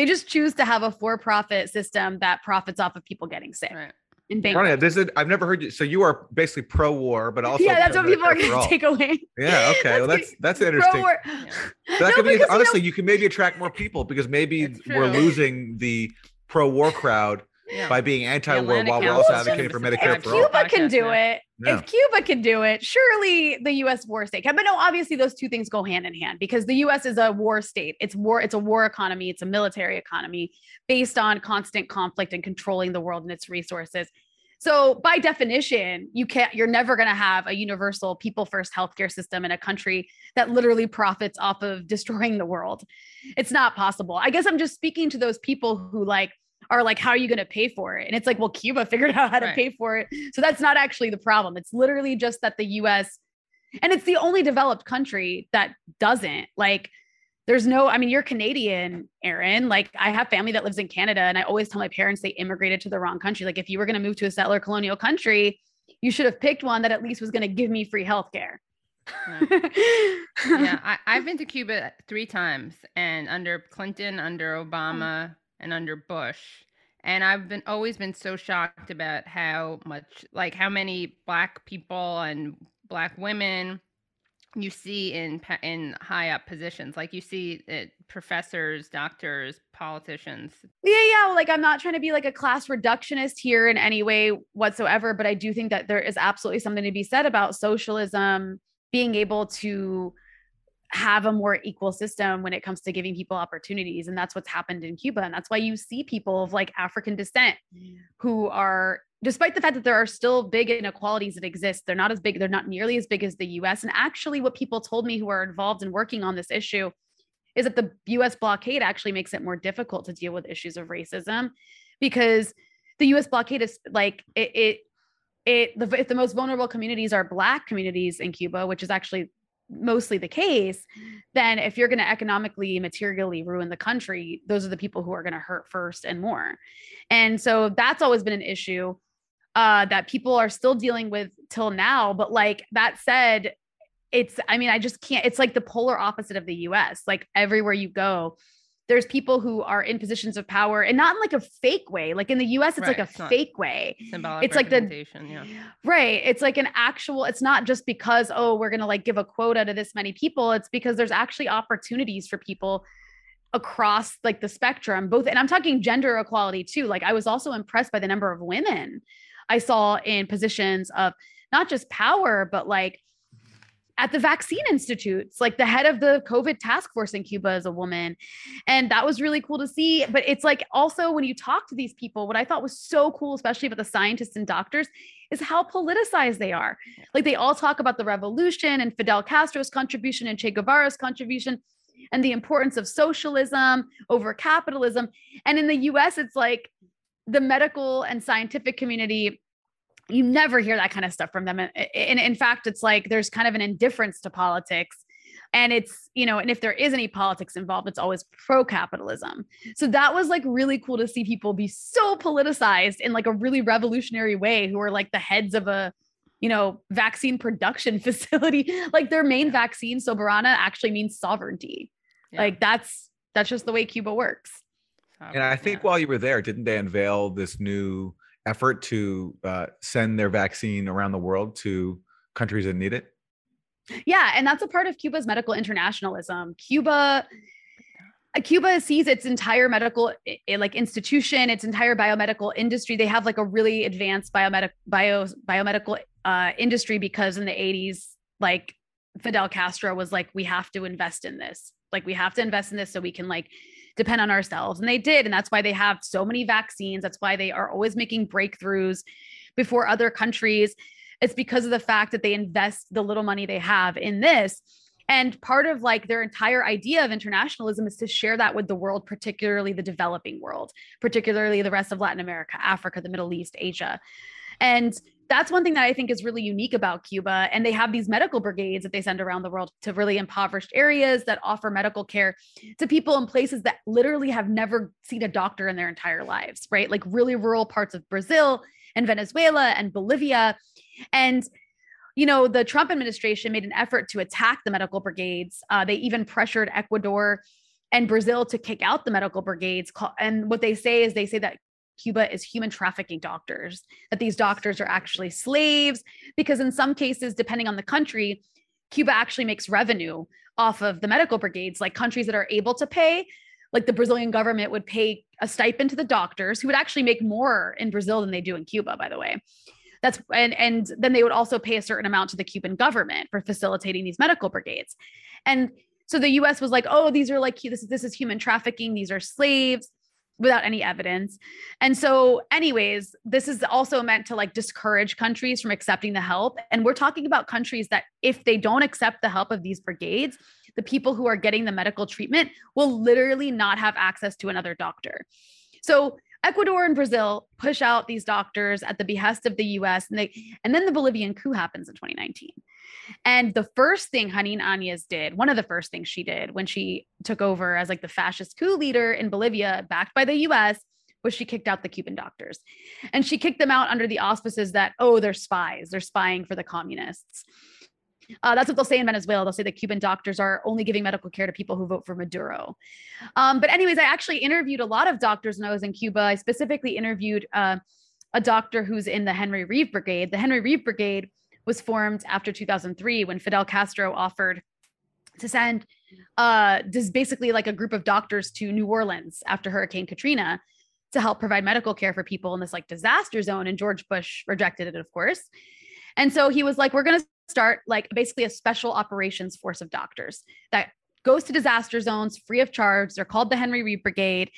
They just choose to have a for profit system that profits off of people getting sick Right. and Rania, this is I've never heard you. So you are basically pro-war, but also Yeah, that's what people are going to take away. Yeah, okay. well, that's [laughs] that's interesting. Pro-war. [laughs] So that No, could be because, you know- honestly, you can maybe attract more people because maybe we're losing the pro-war crowd Yeah. by being anti-war while we're also advocating for Medicare if for all. Cuba can do Podcast, it, Yeah. if Cuba can do it, surely the U.S. war state can. But no, obviously those two things go hand in hand because the U.S. is a war state. It's war. It's a war economy. It's a military economy based on constant conflict and controlling the world and its resources. So by definition, you can't. You're never going to have a universal people first healthcare system in a country that literally profits off of destroying the world. It's not possible. I guess I'm just speaking to those people who like are like, how are you going to pay for it? And it's like, well, Cuba [laughs] figured out how to Right. pay for it. So that's not actually the problem. It's literally just that the US, and it's the only developed country that doesn't. Like, there's no, I mean, you're Canadian, Aaron. Like, I have family that lives in Canada, and I always tell my parents they immigrated to the wrong country. Like, if you were going to move to a settler colonial country, you should have picked one that at least was going to give me free healthcare. [laughs] yeah, I, I've been to Cuba three times, and under Clinton, under hmm. Obama, and under Bush, and I've been always been so shocked about how much, like, how many black people and black women you see in in high up positions. Like you see uh, professors, doctors, politicians. Yeah, yeah. Like I'm not trying to be like a class reductionist here in any way whatsoever, but I do think that there is absolutely something to be said about socialism being able to have a more equal system when it comes to giving people opportunities. And that's what's happened in Cuba. And that's why you see people of like African descent who are despite the fact that there are still big inequalities that exist, they're not as big, they're not nearly as big as the US. And actually, what people told me who are involved in working on this issue is that the US blockade actually makes it more difficult to deal with issues of racism because the US blockade is like it, it it the, if the most vulnerable communities are black communities in Cuba, which is actually mostly the case, then if you're going to economically, materially ruin the country, those are the people who are going to hurt first and more. And so that's always been an issue uh, that people are still dealing with till now. But like that said, it's, I mean, I just can't, it's like the polar opposite of the US. Like everywhere you go, there's people who are in positions of power and not in like a fake way. Like in the US, it's Right, like a it's fake way. Symbolic It's like the yeah. Right. It's like an actual, it's not just because, oh, we're going to like give a quota to this many people. It's because there's actually opportunities for people across like the spectrum, both, and I'm talking gender equality too. Like I was also impressed by the number of women I saw in positions of not just power, but like at the vaccine institutes like the head of the covid task force in cuba is a woman. And that was really cool to see. But it's like also when you talk to these people what i thought was so cool especially about the scientists and doctors is how politicized they are. Like they all talk about the revolution and fidel castro's contribution and che guevara's contribution and the importance of socialism over capitalism. And in the us it's like the medical and scientific community you never hear that kind of stuff from them. And, and in fact it's like there's kind of an indifference to politics. And it's you know and if there is any politics involved it's always pro capitalism so that was like really cool to see people be so politicized in like a really revolutionary way who are like the heads of a you know vaccine production [laughs] facility. Like their main vaccine soberana actually means sovereignty. Like that's that's just the way cuba works. And I think while you were there, didn't they unveil this new effort to uh, send their vaccine around the world to countries that need it? Yeah, and that's a part of Cuba's medical internationalism. Cuba uh, Cuba sees its entire medical like institution, its entire biomedical industry. They have like a really advanced biomedic bio biomedical uh, industry because in the 80s, like Fidel Castro was like, we have to invest in this. Like we have to invest in this so we can like depend on ourselves. And they did. And that's why they have so many vaccines. That's why they are always making breakthroughs before other countries. It's because of the fact that they invest the little money they have in this. And part of like their entire idea of internationalism is to share that with the world, particularly the developing world, particularly the rest of Latin America, Africa, the Middle East, Asia. And that's one thing that I think is really unique about Cuba. And they have these medical brigades that they send around the world to really impoverished areas that offer medical care to people in places that literally have never seen a doctor in their entire lives, right? Like really rural parts of Brazil and Venezuela and Bolivia. And you know, the Trump administration made an effort to attack the medical brigades. Uh, they even pressured Ecuador and Brazil to kick out the medical brigades. And what they say is they say that Cuba is human trafficking doctors, that these doctors are actually slaves, because in some cases, depending on the country, Cuba actually makes revenue off of the medical brigades, like countries that are able to pay. Like the Brazilian government would pay a stipend to the doctors who would actually make more in Brazil than they do in Cuba, by the way that's and and then they would also pay a certain amount to the Cuban government for facilitating these medical brigades. And so the US was like, "Oh, these are like this is this is human trafficking, these are slaves." Without any evidence. And so anyways, this is also meant to like discourage countries from accepting the help. And we're talking about countries that if they don't accept the help of these brigades, the people who are getting the medical treatment will literally not have access to another doctor. So Ecuador and Brazil push out these doctors at the behest of the US and they and then the Bolivian coup happens in 2019. And the first thing Jeanine Áñez did, one of the first things she did when she took over as like the fascist coup leader in Bolivia backed by the US was she kicked out the Cuban doctors. And she kicked them out under the auspices that oh they're spies, they're spying for the communists. Uh, that's what they'll say in Venezuela. They'll say that Cuban doctors are only giving medical care to people who vote for Maduro. Um, but, anyways, I actually interviewed a lot of doctors when I was in Cuba. I specifically interviewed uh, a doctor who's in the Henry Reeve Brigade. The Henry Reeve Brigade was formed after 2003 when Fidel Castro offered to send uh, basically like a group of doctors to New Orleans after Hurricane Katrina to help provide medical care for people in this like disaster zone. And George Bush rejected it, of course. And so he was like, we're going to start like basically a special operations force of doctors that goes to disaster zones free of charge. They're called the Henry Reeve Brigade.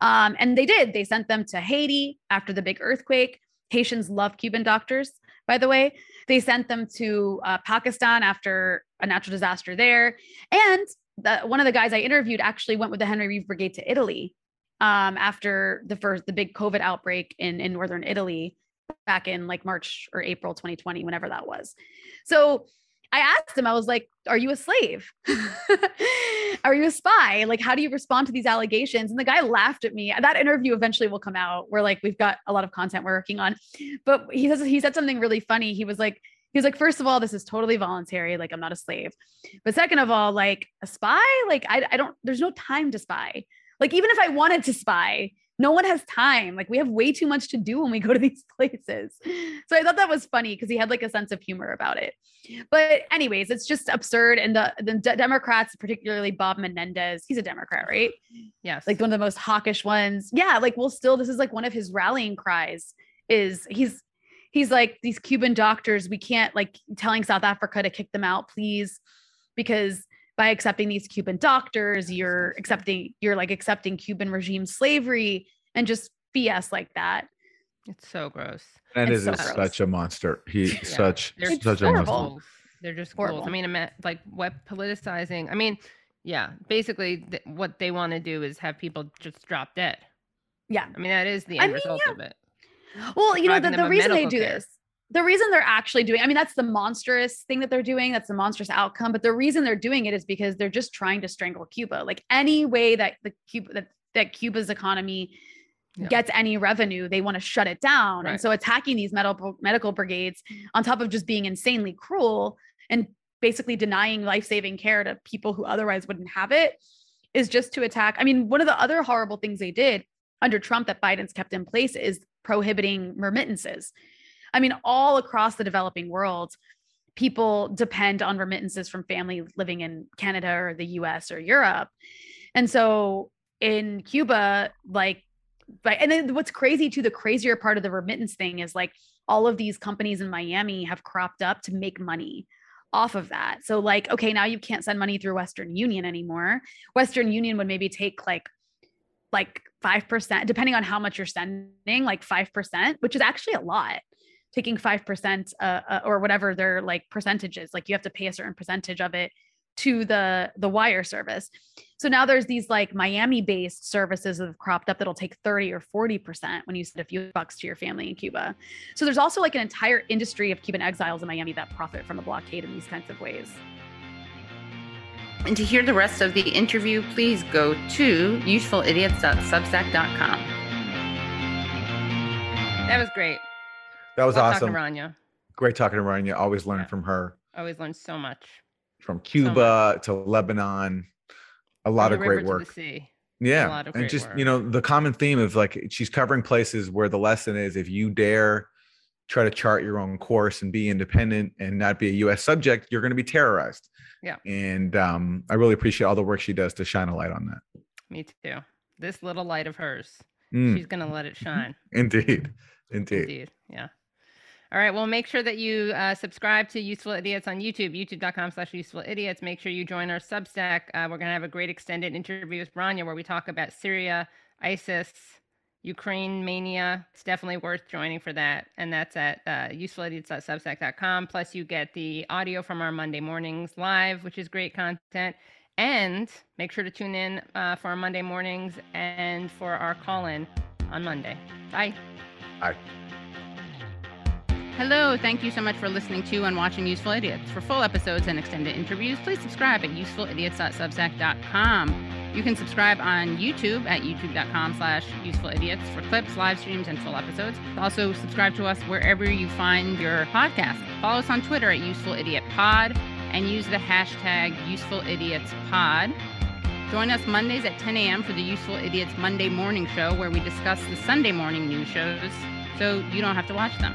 Um, and they did. They sent them to Haiti after the big earthquake. Haitians love Cuban doctors, by the way. They sent them to uh, Pakistan after a natural disaster there. And the, one of the guys I interviewed actually went with the Henry Reeve Brigade to Italy um, after the first, the big COVID outbreak in, in Northern Italy back in like March or April 2020, whenever that was. So I asked him, I was like, Are you a slave? [laughs] Are you a spy? Like, how do you respond to these allegations? And the guy laughed at me. That interview eventually will come out where like we've got a lot of content we're working on. But he says he said something really funny. He was like, he was like, first of all, this is totally voluntary. Like, I'm not a slave. But second of all, like a spy, like I, I don't, there's no time to spy. Like, even if I wanted to spy, no one has time. Like we have way too much to do when we go to [laughs] these places. So I thought that was funny because he had like a sense of humor about it. But anyways, it's just absurd. And the the Democrats, particularly Bob Menendez, he's a Democrat, right? Yes. Like one of the most hawkish ones. Yeah. Like well, still, this is like one of his rallying cries. Is he's he's like these Cuban doctors. We can't like telling South Africa to kick them out, please, because by accepting these Cuban doctors, you're accepting you're like accepting Cuban regime slavery and just BS like that. It's so gross. And It's is so is gross. such a monster. He Yeah. such They're It's such a horrible. monster. They're just Horrible. ghouls. I mean, ima- like what politicizing. I mean, yeah, basically th- what they want to do is have people just drop dead. Yeah. I mean, that is the I end mean, result yeah. of it. Well, you know, the, the reason they do care. this, the reason they're actually doing, I mean, that's the monstrous thing that they're doing. That's the monstrous outcome. But the reason they're doing it is because they're just trying to strangle Cuba. Like any way that the Cuba that, that Cuba's economy Yeah. gets any revenue, they want to shut it down. Right. And so attacking these medical medical brigades on top of just being insanely cruel and basically denying life-saving care to people who otherwise wouldn't have it is just to attack. I mean, one of the other horrible things they did under Trump that Biden's kept in place is prohibiting remittances. I mean, all across the developing world, people depend on remittances from family living in Canada or the US or Europe. And so in Cuba, like, but and then what's crazy too, the crazier part of the remittance thing is like all of these companies in Miami have cropped up to make money off of that. So like, okay, now you can't send money through Western Union anymore. Western Union would maybe take like like 5%, depending on how much you're sending, like 5%, which is actually a lot. Taking 5% uh, uh, or whatever their like percentages, like you have to pay a certain percentage of it to the the wire service. So now there's these like Miami based services that have cropped up that'll take 30 or 40% when you send a few bucks to your family in Cuba. So there's also like an entire industry of Cuban exiles in Miami that profit from the blockade in these kinds of ways. And to hear the rest of the interview, please go to usefulidiots.substack.com. That was great. That was Love awesome. Talking to Rania. Great talking to Rania. Always learn Yeah. from her. Always learn so much. From Cuba to Lebanon. A lot of great to work. Yeah. lot of and just, work. you know, the common theme of like she's covering places where the lesson is if you dare try to chart your own course and be independent and not be a US subject, you're going to be terrorized. Yeah. And um, I really appreciate all the work she does to shine a light on that. Me too. This little light of hers. Mm, She's gonna let it shine. indeed. Indeed. Indeed. Yeah. All right. Well, make sure that you uh, subscribe to Useful Idiots on YouTube, youtube.com slash useful idiots. Make sure you join our Substack. Uh, we're going to have a great extended interview with Rania where we talk about Syria, ISIS, Ukraine mania. It's definitely worth joining for that. And that's at uh, usefulidiots.substack.com. Plus, you get the audio from our Monday mornings live, which is great content. And make sure to tune in uh, for our Monday mornings and for our call in on Monday. Bye. Bye. Hello, thank you so much for listening to and watching Useful Idiots. For full episodes and extended interviews, please subscribe at usefulidiots.substack.com. You can subscribe on YouTube at youtube.com slash usefulidiots for clips, live streams, and full episodes. Also, subscribe to us wherever you find your podcast. Follow us on Twitter at usefulidiotpod and use the hashtag usefulidiotspod. Join us Mondays at 10 a.m. for the Useful Idiots Monday Morning Show, where we discuss the Sunday morning news shows so you don't have to watch them.